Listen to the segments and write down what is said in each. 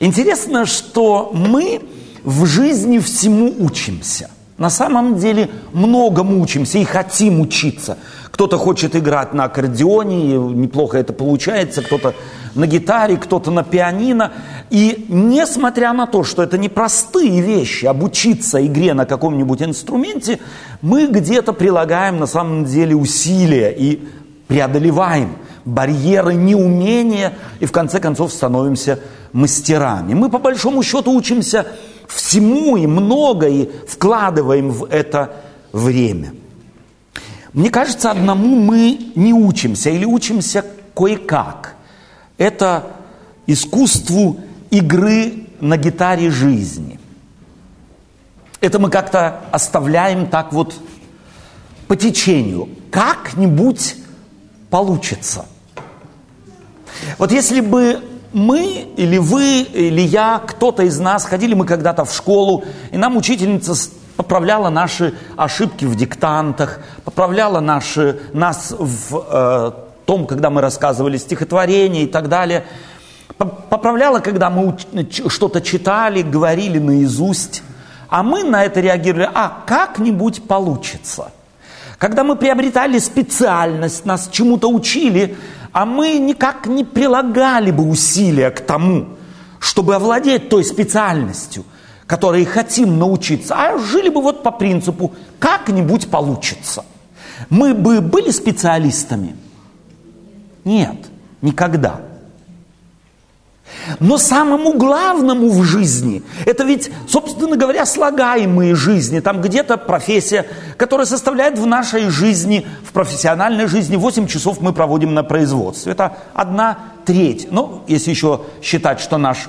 Интересно, что мы в жизни всему учимся. На самом деле многому учимся и хотим учиться. Кто-то хочет играть на аккордеоне, неплохо это получается, кто-то на гитаре, кто-то на пианино. И несмотря на то, что это непростые вещи, обучиться игре на каком-нибудь инструменте, мы где-то прилагаем на самом деле усилия и преодолеваем барьеры неумения и в конце концов становимся мастерами. Мы по большому счету учимся всему и много и вкладываем в это время. Мне кажется, одному мы не учимся или учимся кое-как. Это искусству игры на гитаре жизни. Это мы как-то оставляем так вот по течению. Как-нибудь получится. Вот если бы мы или вы, или я, кто-то из нас, ходили мы когда-то в школу, и нам учительница поправляла наши ошибки в диктантах, поправляла наши, нас в э, том, когда мы рассказывали стихотворения и так далее, поправляла, когда мы что-то читали, говорили наизусть, а мы на это реагировали, а как-нибудь получится. Когда мы приобретали специальность, нас чему-то учили, а мы никак не прилагали бы усилия к тому, чтобы овладеть той специальностью, которой хотим научиться, а жили бы вот по принципу «как-нибудь получится». Мы бы были специалистами? Нет, никогда. Но самому главному в жизни, это ведь, собственно говоря, слагаемые жизни, там где-то профессия, которая составляет в нашей жизни, в профессиональной жизни 8 часов мы проводим на производстве. Это одна треть. Ну, если еще считать, что наш,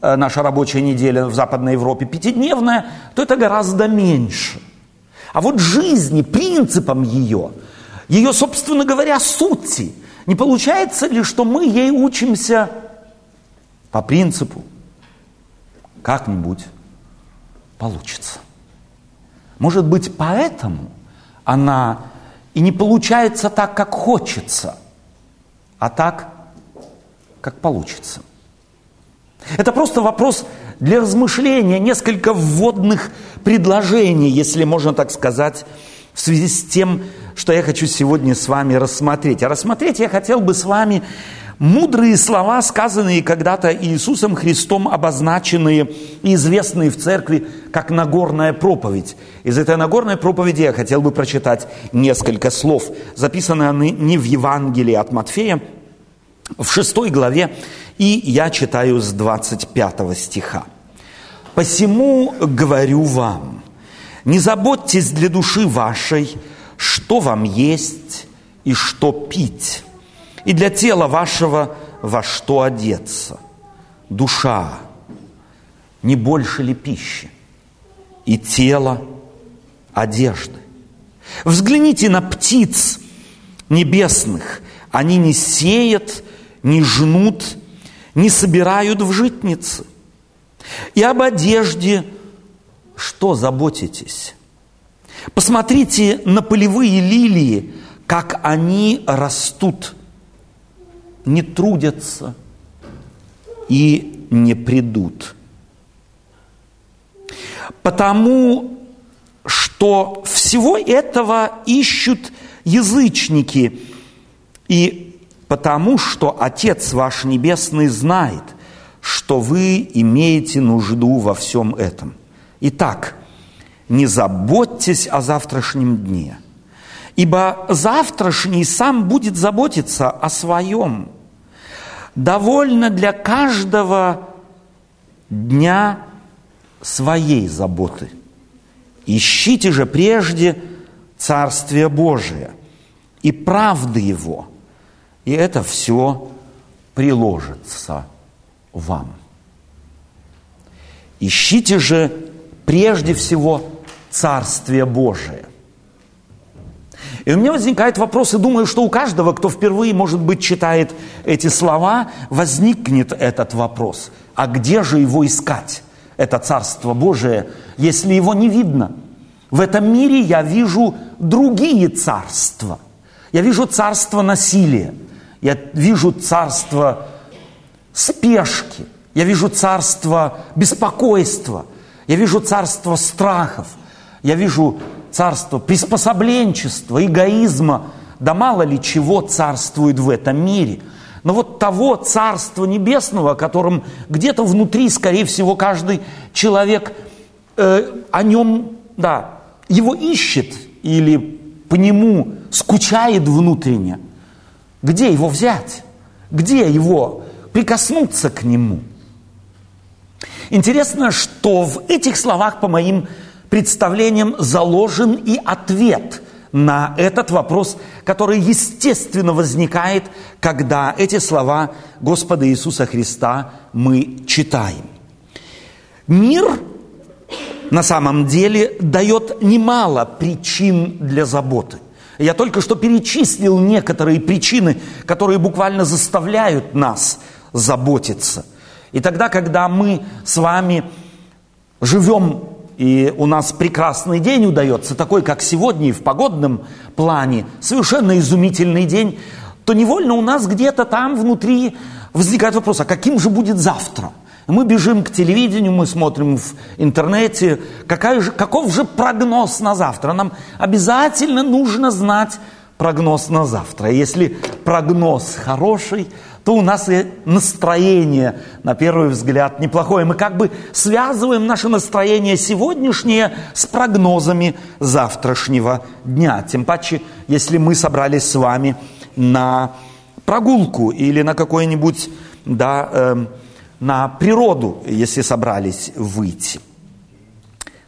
э, наша рабочая неделя в Западной Европе пятидневная, то это гораздо меньше. А вот жизни, принципам ее, ее, собственно говоря, сути, не получается ли, что мы ей учимся по принципу как-нибудь получится. Может быть, поэтому она и не получается так, как хочется, а так, как получится. Это просто вопрос для размышления, несколько вводных предложений, если можно так сказать, в связи с тем, что я хочу сегодня с вами рассмотреть. А рассмотреть я хотел бы с вами Мудрые слова, сказанные когда-то Иисусом Христом, обозначенные и известные в церкви как Нагорная проповедь. Из этой Нагорной проповеди я хотел бы прочитать несколько слов. Записаны они не в Евангелии от Матфея, в шестой главе, и я читаю с 25 стиха. «Посему говорю вам, не заботьтесь для души вашей, что вам есть и что пить» и для тела вашего во что одеться. Душа, не больше ли пищи? И тело одежды. Взгляните на птиц небесных. Они не сеют, не жнут, не собирают в житницы. И об одежде что заботитесь? Посмотрите на полевые лилии, как они растут – не трудятся и не придут. Потому что всего этого ищут язычники, и потому что Отец ваш Небесный знает, что вы имеете нужду во всем этом. Итак, не заботьтесь о завтрашнем дне, ибо завтрашний сам будет заботиться о своем – довольно для каждого дня своей заботы. Ищите же прежде Царствие Божие и правды Его, и это все приложится вам. Ищите же прежде всего Царствие Божие. И у меня возникает вопрос, и думаю, что у каждого, кто впервые, может быть, читает эти слова, возникнет этот вопрос. А где же его искать, это Царство Божие, если его не видно? В этом мире я вижу другие царства. Я вижу царство насилия. Я вижу царство спешки. Я вижу царство беспокойства. Я вижу царство страхов. Я вижу царство приспособленчества, эгоизма. Да мало ли чего царствует в этом мире. Но вот того Царства Небесного, о котором где-то внутри, скорее всего, каждый человек э, о нем, да, его ищет или по нему скучает внутренне. Где его взять? Где его прикоснуться к нему? Интересно, что в этих словах, по моим представлениям, заложен и ответ на этот вопрос, который естественно возникает, когда эти слова Господа Иисуса Христа мы читаем. Мир на самом деле дает немало причин для заботы. Я только что перечислил некоторые причины, которые буквально заставляют нас заботиться. И тогда, когда мы с вами живем, и у нас прекрасный день удается, такой, как сегодня, и в погодном плане, совершенно изумительный день, то невольно у нас где-то там внутри возникает вопрос, а каким же будет завтра – мы бежим к телевидению, мы смотрим в интернете, какая же, каков же прогноз на завтра. Нам обязательно нужно знать прогноз на завтра. Если прогноз хороший, то у нас и настроение, на первый взгляд, неплохое. Мы как бы связываем наше настроение сегодняшнее с прогнозами завтрашнего дня. Тем паче, если мы собрались с вами на прогулку или на какой-нибудь да, э, на природу, если собрались выйти.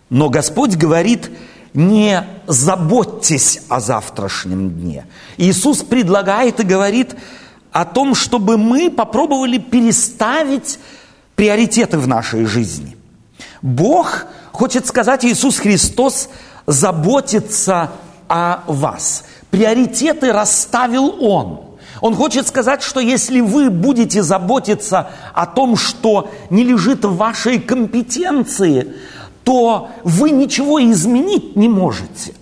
Но Господь говорит, не заботьтесь о завтрашнем дне. Иисус предлагает и говорит о том, чтобы мы попробовали переставить приоритеты в нашей жизни. Бог, хочет сказать Иисус Христос, заботится о вас. Приоритеты расставил Он – он хочет сказать, что если вы будете заботиться о том, что не лежит в вашей компетенции, то вы ничего изменить не можете.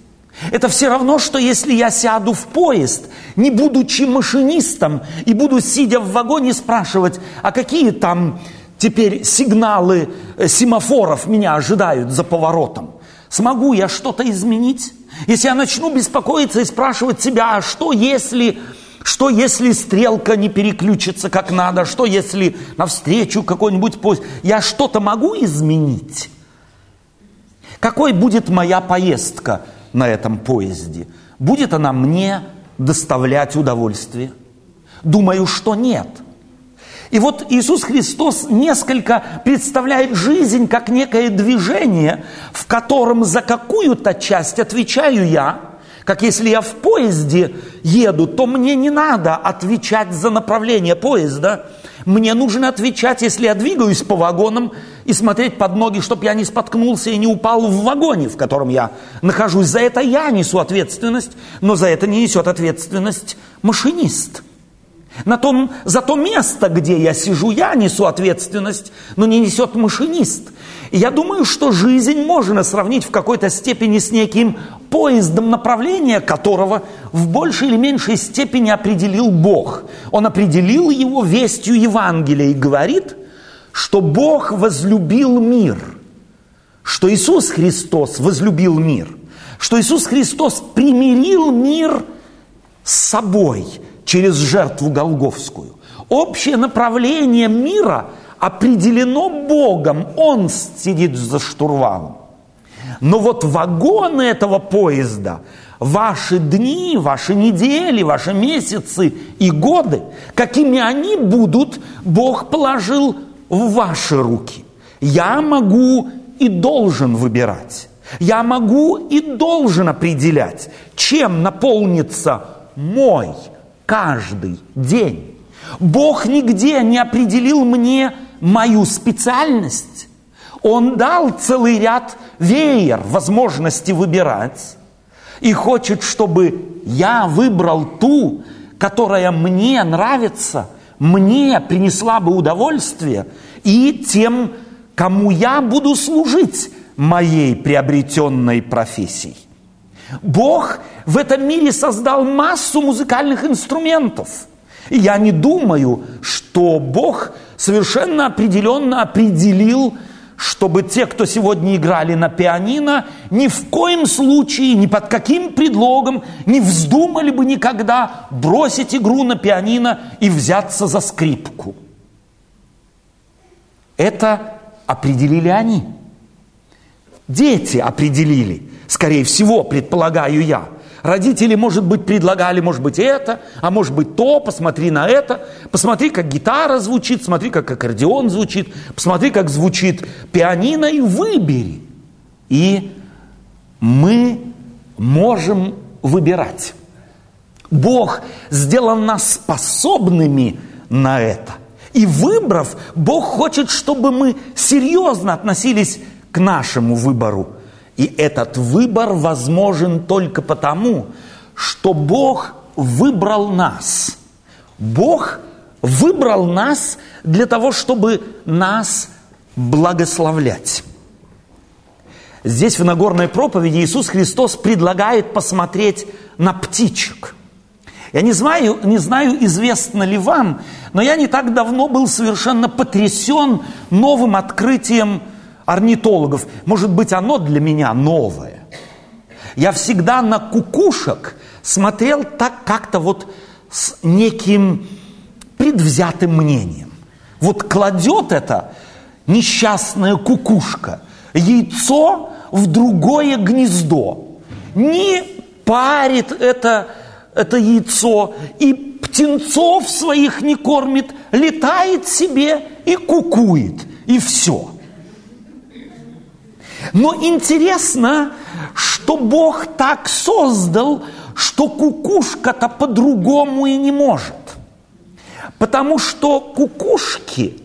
Это все равно, что если я сяду в поезд, не будучи машинистом, и буду, сидя в вагоне, спрашивать, а какие там теперь сигналы э, семафоров меня ожидают за поворотом. Смогу я что-то изменить? Если я начну беспокоиться и спрашивать себя, а что если что если стрелка не переключится как надо? Что если навстречу какой-нибудь поезд? Я что-то могу изменить? Какой будет моя поездка на этом поезде? Будет она мне доставлять удовольствие? Думаю, что нет. И вот Иисус Христос несколько представляет жизнь как некое движение, в котором за какую-то часть отвечаю я, как если я в поезде еду, то мне не надо отвечать за направление поезда. Мне нужно отвечать, если я двигаюсь по вагонам и смотреть под ноги, чтобы я не споткнулся и не упал в вагоне, в котором я нахожусь. За это я несу ответственность, но за это не несет ответственность машинист. На том, за то место, где я сижу, я несу ответственность, но не несет машинист. И я думаю, что жизнь можно сравнить в какой-то степени с неким поездом направления, которого в большей или меньшей степени определил Бог. Он определил его вестью Евангелия и говорит, что Бог возлюбил мир, что Иисус Христос возлюбил мир, что Иисус Христос примирил мир с собой через жертву Голговскую. Общее направление мира – определено Богом, Он сидит за штурвалом. Но вот вагоны этого поезда, ваши дни, ваши недели, ваши месяцы и годы, какими они будут, Бог положил в ваши руки. Я могу и должен выбирать. Я могу и должен определять, чем наполнится мой каждый день. Бог нигде не определил мне мою специальность, Он дал целый ряд веер возможности выбирать и хочет, чтобы я выбрал ту, которая мне нравится, мне принесла бы удовольствие, и тем, кому я буду служить моей приобретенной профессией. Бог в этом мире создал массу музыкальных инструментов. И я не думаю, что Бог совершенно определенно определил, чтобы те, кто сегодня играли на пианино, ни в коем случае, ни под каким предлогом не вздумали бы никогда бросить игру на пианино и взяться за скрипку. Это определили они. Дети определили, скорее всего, предполагаю я – Родители, может быть, предлагали, может быть, это, а может быть, то, посмотри на это, посмотри, как гитара звучит, смотри, как аккордеон звучит, посмотри, как звучит пианино, и выбери. И мы можем выбирать. Бог сделал нас способными на это. И выбрав, Бог хочет, чтобы мы серьезно относились к нашему выбору – и этот выбор возможен только потому, что Бог выбрал нас. Бог выбрал нас для того, чтобы нас благословлять. Здесь в Нагорной проповеди Иисус Христос предлагает посмотреть на птичек. Я не знаю, не знаю, известно ли вам, но я не так давно был совершенно потрясен новым открытием орнитологов. Может быть, оно для меня новое. Я всегда на кукушек смотрел так как-то вот с неким предвзятым мнением. Вот кладет это несчастная кукушка яйцо в другое гнездо. Не парит это, это яйцо и птенцов своих не кормит, летает себе и кукует, и все – но интересно, что Бог так создал, что кукушка-то по-другому и не может. Потому что кукушки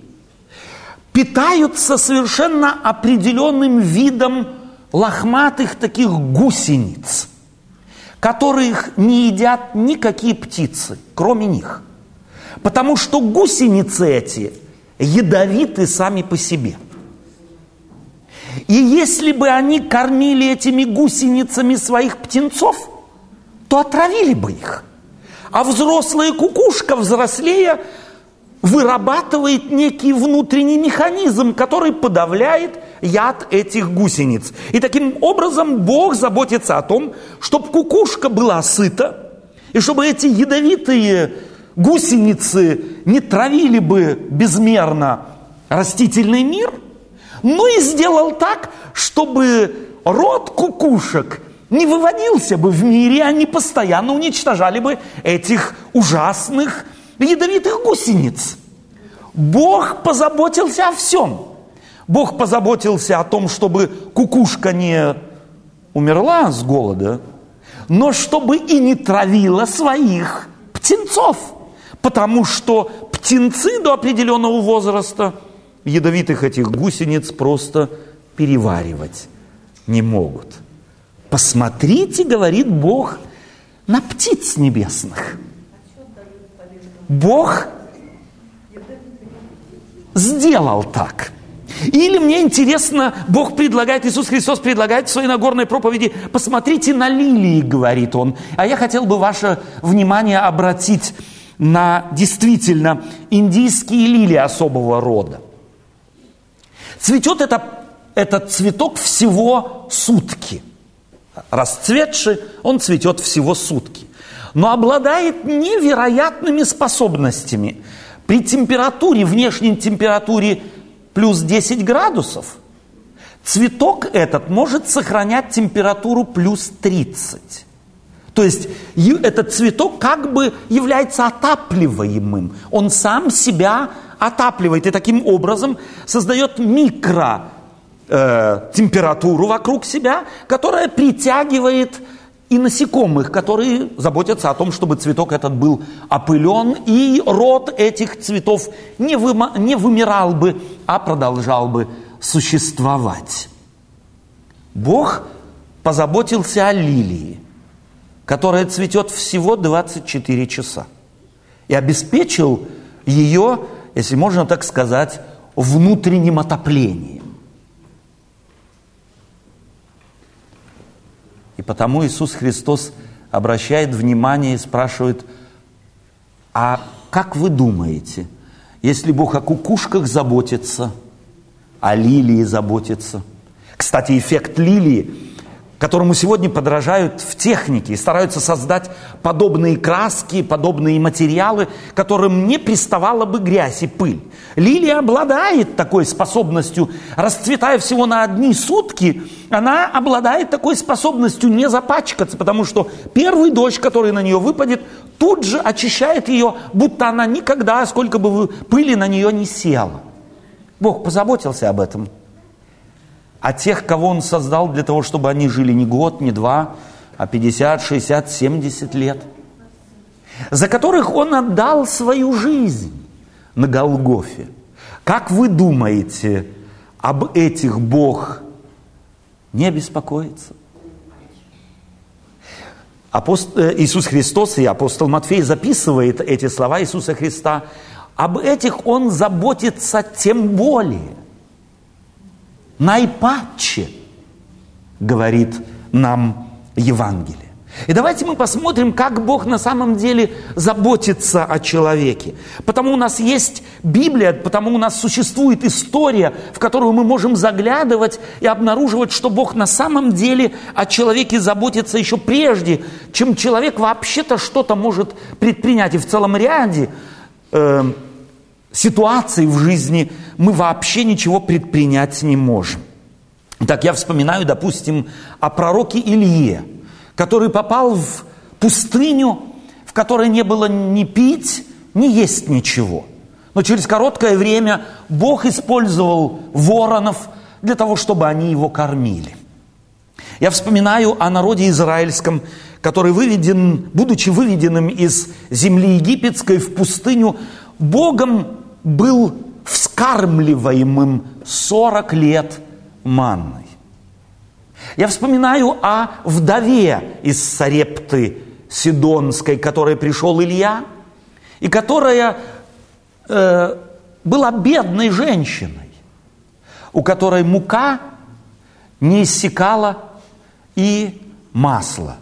питаются совершенно определенным видом лохматых таких гусениц, которых не едят никакие птицы, кроме них. Потому что гусеницы эти ядовиты сами по себе – и если бы они кормили этими гусеницами своих птенцов, то отравили бы их. А взрослая кукушка, взрослея, вырабатывает некий внутренний механизм, который подавляет яд этих гусениц. И таким образом Бог заботится о том, чтобы кукушка была сыта, и чтобы эти ядовитые гусеницы не травили бы безмерно растительный мир – ну и сделал так, чтобы род кукушек не выводился бы в мире, они постоянно уничтожали бы этих ужасных ядовитых гусениц. Бог позаботился о всем. Бог позаботился о том, чтобы кукушка не умерла с голода, но чтобы и не травила своих птенцов. Потому что птенцы до определенного возраста – ядовитых этих гусениц просто переваривать не могут. Посмотрите, говорит Бог, на птиц небесных. Бог сделал так. Или мне интересно, Бог предлагает, Иисус Христос предлагает в своей Нагорной проповеди, посмотрите на лилии, говорит Он. А я хотел бы ваше внимание обратить на действительно индийские лилии особого рода. Цветет это, этот цветок всего сутки. Расцветший, он цветет всего сутки. Но обладает невероятными способностями. При температуре, внешней температуре плюс 10 градусов, цветок этот может сохранять температуру плюс 30. То есть этот цветок как бы является отапливаемым. Он сам себя отапливает и таким образом создает микро э, вокруг себя, которая притягивает и насекомых, которые заботятся о том, чтобы цветок этот был опылен, и род этих цветов не, выма, не вымирал бы, а продолжал бы существовать. Бог позаботился о лилии, которая цветет всего 24 часа, и обеспечил ее если можно так сказать, внутренним отоплением. И потому Иисус Христос обращает внимание и спрашивает, а как вы думаете, Если Бог о кукушках заботится, о лилии заботится. Кстати, эффект лилии которому сегодня подражают в технике и стараются создать подобные краски, подобные материалы, которым не приставала бы грязь и пыль. Лилия обладает такой способностью, расцветая всего на одни сутки, она обладает такой способностью не запачкаться, потому что первый дождь, который на нее выпадет, тут же очищает ее, будто она никогда, сколько бы пыли на нее не села. Бог позаботился об этом – а тех, кого Он создал для того, чтобы они жили не год, не два, а 50, 60, 70 лет, за которых Он отдал свою жизнь на Голгофе. Как вы думаете, об этих Бог не беспокоится? Апост... Э, Иисус Христос и апостол Матфей записывает эти слова Иисуса Христа. Об этих Он заботится тем более – найпаче, говорит нам Евангелие. И давайте мы посмотрим, как Бог на самом деле заботится о человеке. Потому у нас есть Библия, потому у нас существует история, в которую мы можем заглядывать и обнаруживать, что Бог на самом деле о человеке заботится еще прежде, чем человек вообще-то что-то может предпринять. И в целом ряде э, ситуаций в жизни мы вообще ничего предпринять не можем. Так я вспоминаю, допустим, о пророке Илье, который попал в пустыню, в которой не было ни пить, ни есть ничего. Но через короткое время Бог использовал воронов для того, чтобы они его кормили. Я вспоминаю о народе израильском, который выведен, будучи выведенным из земли египетской в пустыню, Богом был вскармливаемым 40 лет манной. Я вспоминаю о вдове из Сарепты Сидонской, которой пришел Илья, и которая э, была бедной женщиной, у которой мука не иссякала и масла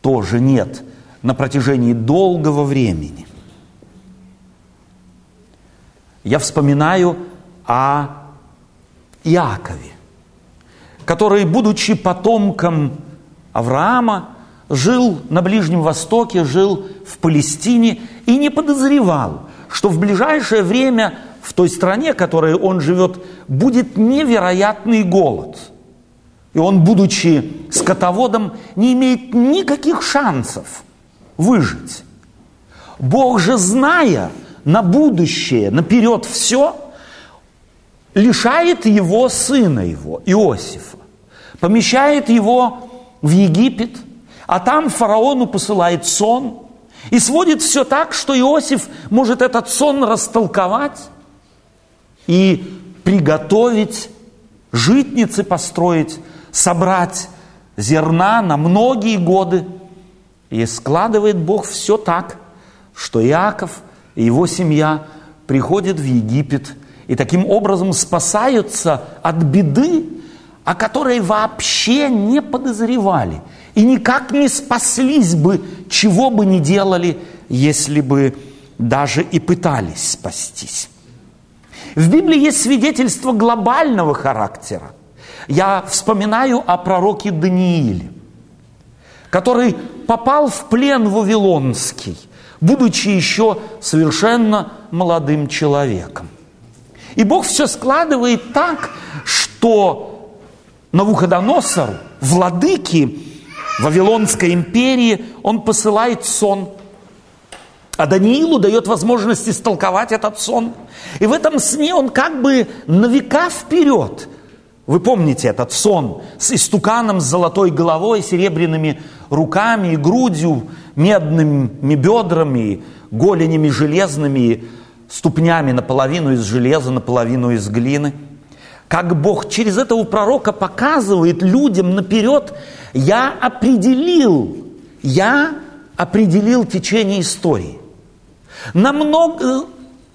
тоже нет на протяжении долгого времени я вспоминаю о Иакове, который, будучи потомком Авраама, жил на Ближнем Востоке, жил в Палестине и не подозревал, что в ближайшее время в той стране, в которой он живет, будет невероятный голод. И он, будучи скотоводом, не имеет никаких шансов выжить. Бог же, зная, на будущее, наперед все, лишает его сына его, Иосифа, помещает его в Египет, а там фараону посылает сон и сводит все так, что Иосиф может этот сон растолковать и приготовить, житницы построить, собрать зерна на многие годы. И складывает Бог все так, что Иаков – и его семья приходят в Египет и таким образом спасаются от беды, о которой вообще не подозревали и никак не спаслись бы, чего бы ни делали, если бы даже и пытались спастись. В Библии есть свидетельство глобального характера. Я вспоминаю о пророке Данииле, который попал в плен вавилонский – будучи еще совершенно молодым человеком. И Бог все складывает так, что Навуходоносору, владыке Вавилонской империи, он посылает сон. А Даниилу дает возможность истолковать этот сон. И в этом сне он как бы на века вперед. Вы помните этот сон с истуканом с золотой головой, серебряными руками и грудью, медными бедрами, голенями железными, ступнями наполовину из железа, наполовину из глины. Как Бог через этого пророка показывает людям наперед, я определил, я определил течение истории. Намного,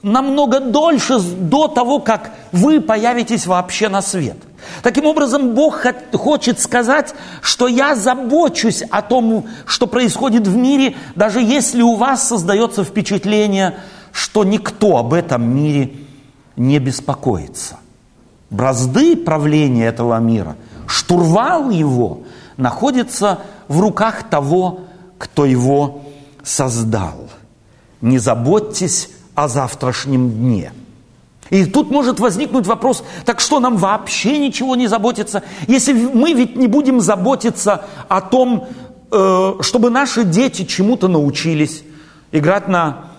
намного дольше до того, как вы появитесь вообще на свет – Таким образом, Бог хочет сказать, что я забочусь о том, что происходит в мире, даже если у вас создается впечатление, что никто об этом мире не беспокоится. Бразды правления этого мира, штурвал его находится в руках того, кто его создал. Не заботьтесь о завтрашнем дне. И тут может возникнуть вопрос, так что нам вообще ничего не заботиться, если мы ведь не будем заботиться о том, э, чтобы наши дети чему-то научились, играть на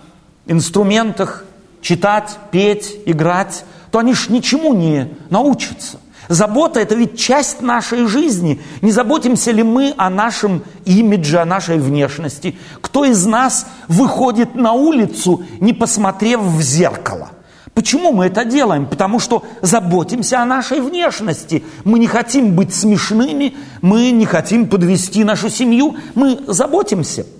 инструментах, читать, петь, играть, то они ж ничему не научатся. Забота – это ведь часть нашей жизни. Не заботимся ли мы о нашем имидже, о нашей внешности? Кто из нас выходит на улицу, не посмотрев в зеркало? Почему мы это делаем? Потому что заботимся о нашей внешности. Мы не хотим быть смешными, мы не хотим подвести нашу семью, мы заботимся –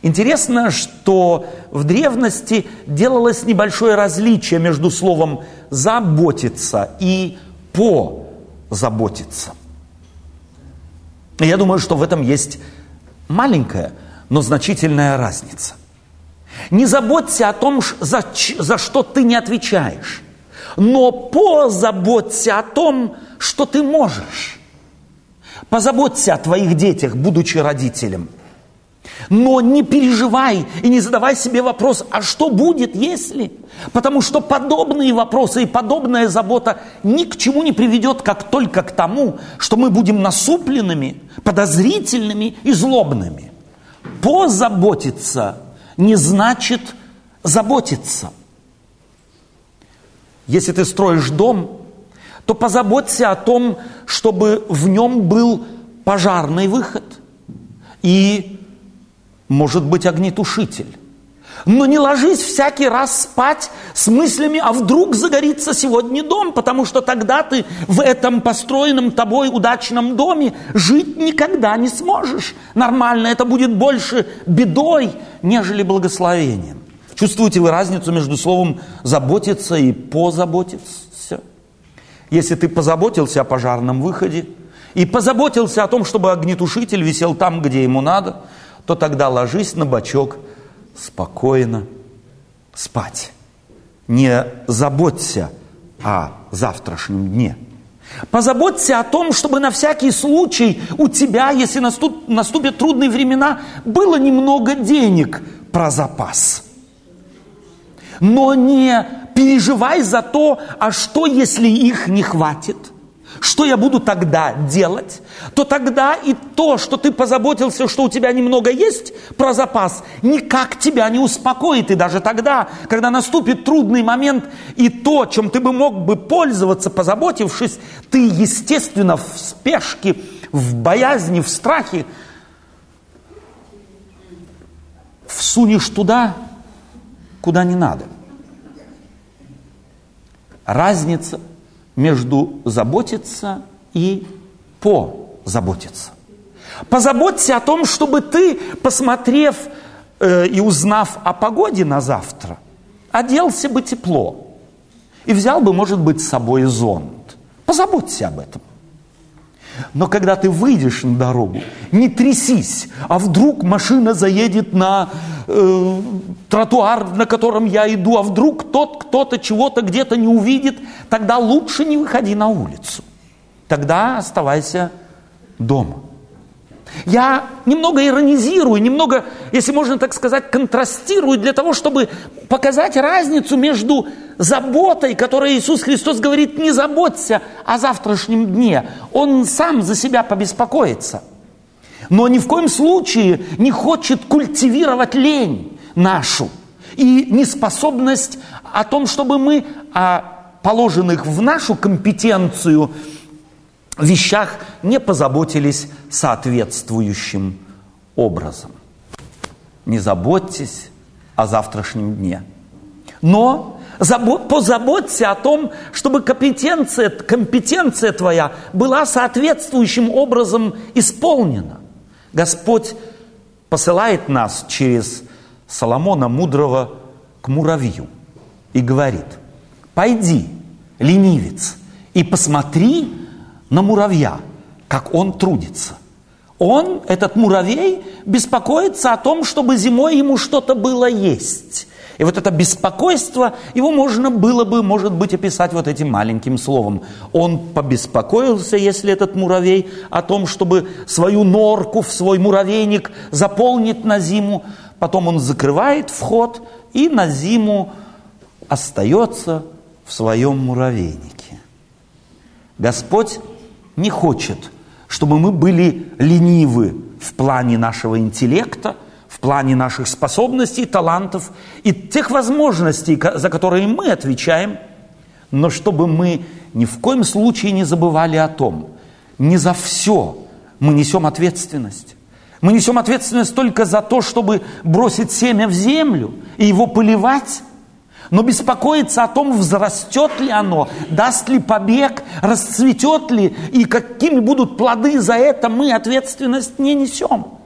Интересно, что в древности делалось небольшое различие между словом «заботиться» и «позаботиться». Я думаю, что в этом есть маленькая, но значительная разница. Не заботься о том, за, за что ты не отвечаешь, но позаботься о том, что ты можешь. Позаботься о твоих детях, будучи родителем – но не переживай и не задавай себе вопрос, а что будет, если? Потому что подобные вопросы и подобная забота ни к чему не приведет, как только к тому, что мы будем насупленными, подозрительными и злобными. Позаботиться не значит заботиться. Если ты строишь дом, то позаботься о том, чтобы в нем был пожарный выход и может быть огнетушитель. Но не ложись всякий раз спать с мыслями, а вдруг загорится сегодня дом, потому что тогда ты в этом построенном тобой удачном доме жить никогда не сможешь. Нормально, это будет больше бедой, нежели благословением. Чувствуете вы разницу между словом «заботиться» и «позаботиться»? Если ты позаботился о пожарном выходе и позаботился о том, чтобы огнетушитель висел там, где ему надо – то тогда ложись на бочок спокойно спать. Не заботься о завтрашнем дне. Позаботься о том, чтобы на всякий случай у тебя, если наступ, наступят трудные времена, было немного денег про запас. Но не переживай за то, а что, если их не хватит – что я буду тогда делать? То тогда и то, что ты позаботился, что у тебя немного есть про запас, никак тебя не успокоит. И даже тогда, когда наступит трудный момент, и то, чем ты бы мог бы пользоваться, позаботившись, ты, естественно, в спешке, в боязни, в страхе, всунешь туда, куда не надо. Разница – между заботиться и позаботиться. Позаботься о том, чтобы ты, посмотрев э, и узнав о погоде на завтра, оделся бы тепло и взял бы, может быть, с собой зонт. Позаботься об этом. Но когда ты выйдешь на дорогу, не трясись, а вдруг машина заедет на э, тротуар, на котором я иду, а вдруг тот кто-то чего-то где-то не увидит, тогда лучше не выходи на улицу. Тогда оставайся дома. Я немного иронизирую, немного, если можно так сказать, контрастирую для того, чтобы показать разницу между заботой, которой Иисус Христос говорит, не заботься о завтрашнем дне. Он сам за себя побеспокоится. Но ни в коем случае не хочет культивировать лень нашу и неспособность о том, чтобы мы положенных в нашу компетенцию вещах не позаботились соответствующим образом. Не заботьтесь о завтрашнем дне. Но позаботься о том, чтобы компетенция, компетенция твоя была соответствующим образом исполнена. Господь посылает нас через Соломона Мудрого к муравью и говорит, пойди, ленивец, и посмотри на муравья, как он трудится. Он, этот муравей, беспокоится о том, чтобы зимой ему что-то было есть. И вот это беспокойство, его можно было бы, может быть, описать вот этим маленьким словом. Он побеспокоился, если этот муравей, о том, чтобы свою норку в свой муравейник заполнить на зиму. Потом он закрывает вход и на зиму остается в своем муравейнике. Господь не хочет, чтобы мы были ленивы в плане нашего интеллекта – в плане наших способностей, талантов и тех возможностей, за которые мы отвечаем, но чтобы мы ни в коем случае не забывали о том, не за все мы несем ответственность. Мы несем ответственность только за то, чтобы бросить семя в землю и его поливать, но беспокоиться о том, взрастет ли оно, даст ли побег, расцветет ли и какими будут плоды за это, мы ответственность не несем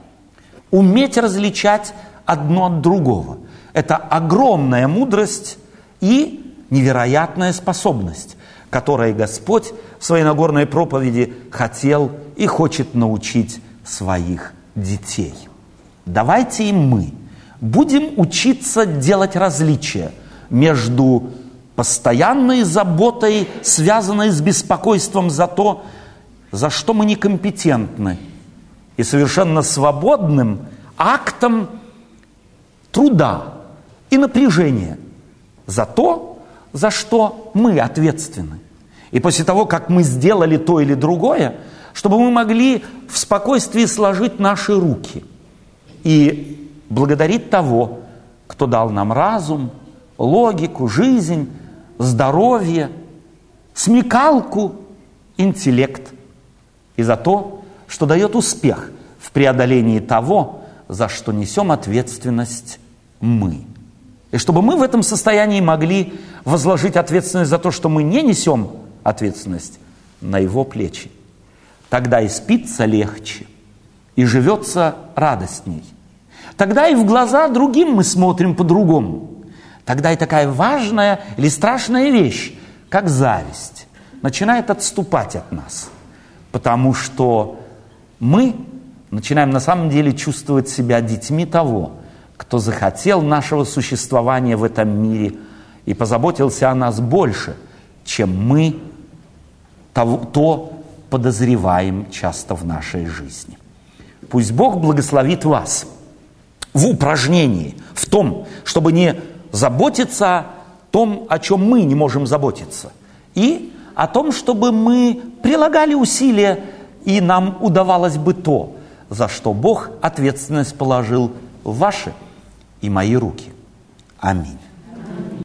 уметь различать одно от другого. Это огромная мудрость и невероятная способность, которой Господь в своей Нагорной проповеди хотел и хочет научить своих детей. Давайте и мы будем учиться делать различия между постоянной заботой, связанной с беспокойством за то, за что мы некомпетентны – и совершенно свободным актом труда и напряжения за то, за что мы ответственны. И после того, как мы сделали то или другое, чтобы мы могли в спокойствии сложить наши руки и благодарить того, кто дал нам разум, логику, жизнь, здоровье, смекалку, интеллект. И за то, что дает успех в преодолении того, за что несем ответственность мы. И чтобы мы в этом состоянии могли возложить ответственность за то, что мы не несем ответственность на его плечи. Тогда и спится легче, и живется радостней. Тогда и в глаза другим мы смотрим по-другому. Тогда и такая важная или страшная вещь, как зависть, начинает отступать от нас. Потому что мы начинаем на самом деле чувствовать себя детьми того, кто захотел нашего существования в этом мире и позаботился о нас больше, чем мы того, то подозреваем часто в нашей жизни. Пусть Бог благословит вас в упражнении, в том, чтобы не заботиться о том, о чем мы не можем заботиться, и о том, чтобы мы прилагали усилия и нам удавалось бы то, за что Бог ответственность положил в ваши и мои руки. Аминь.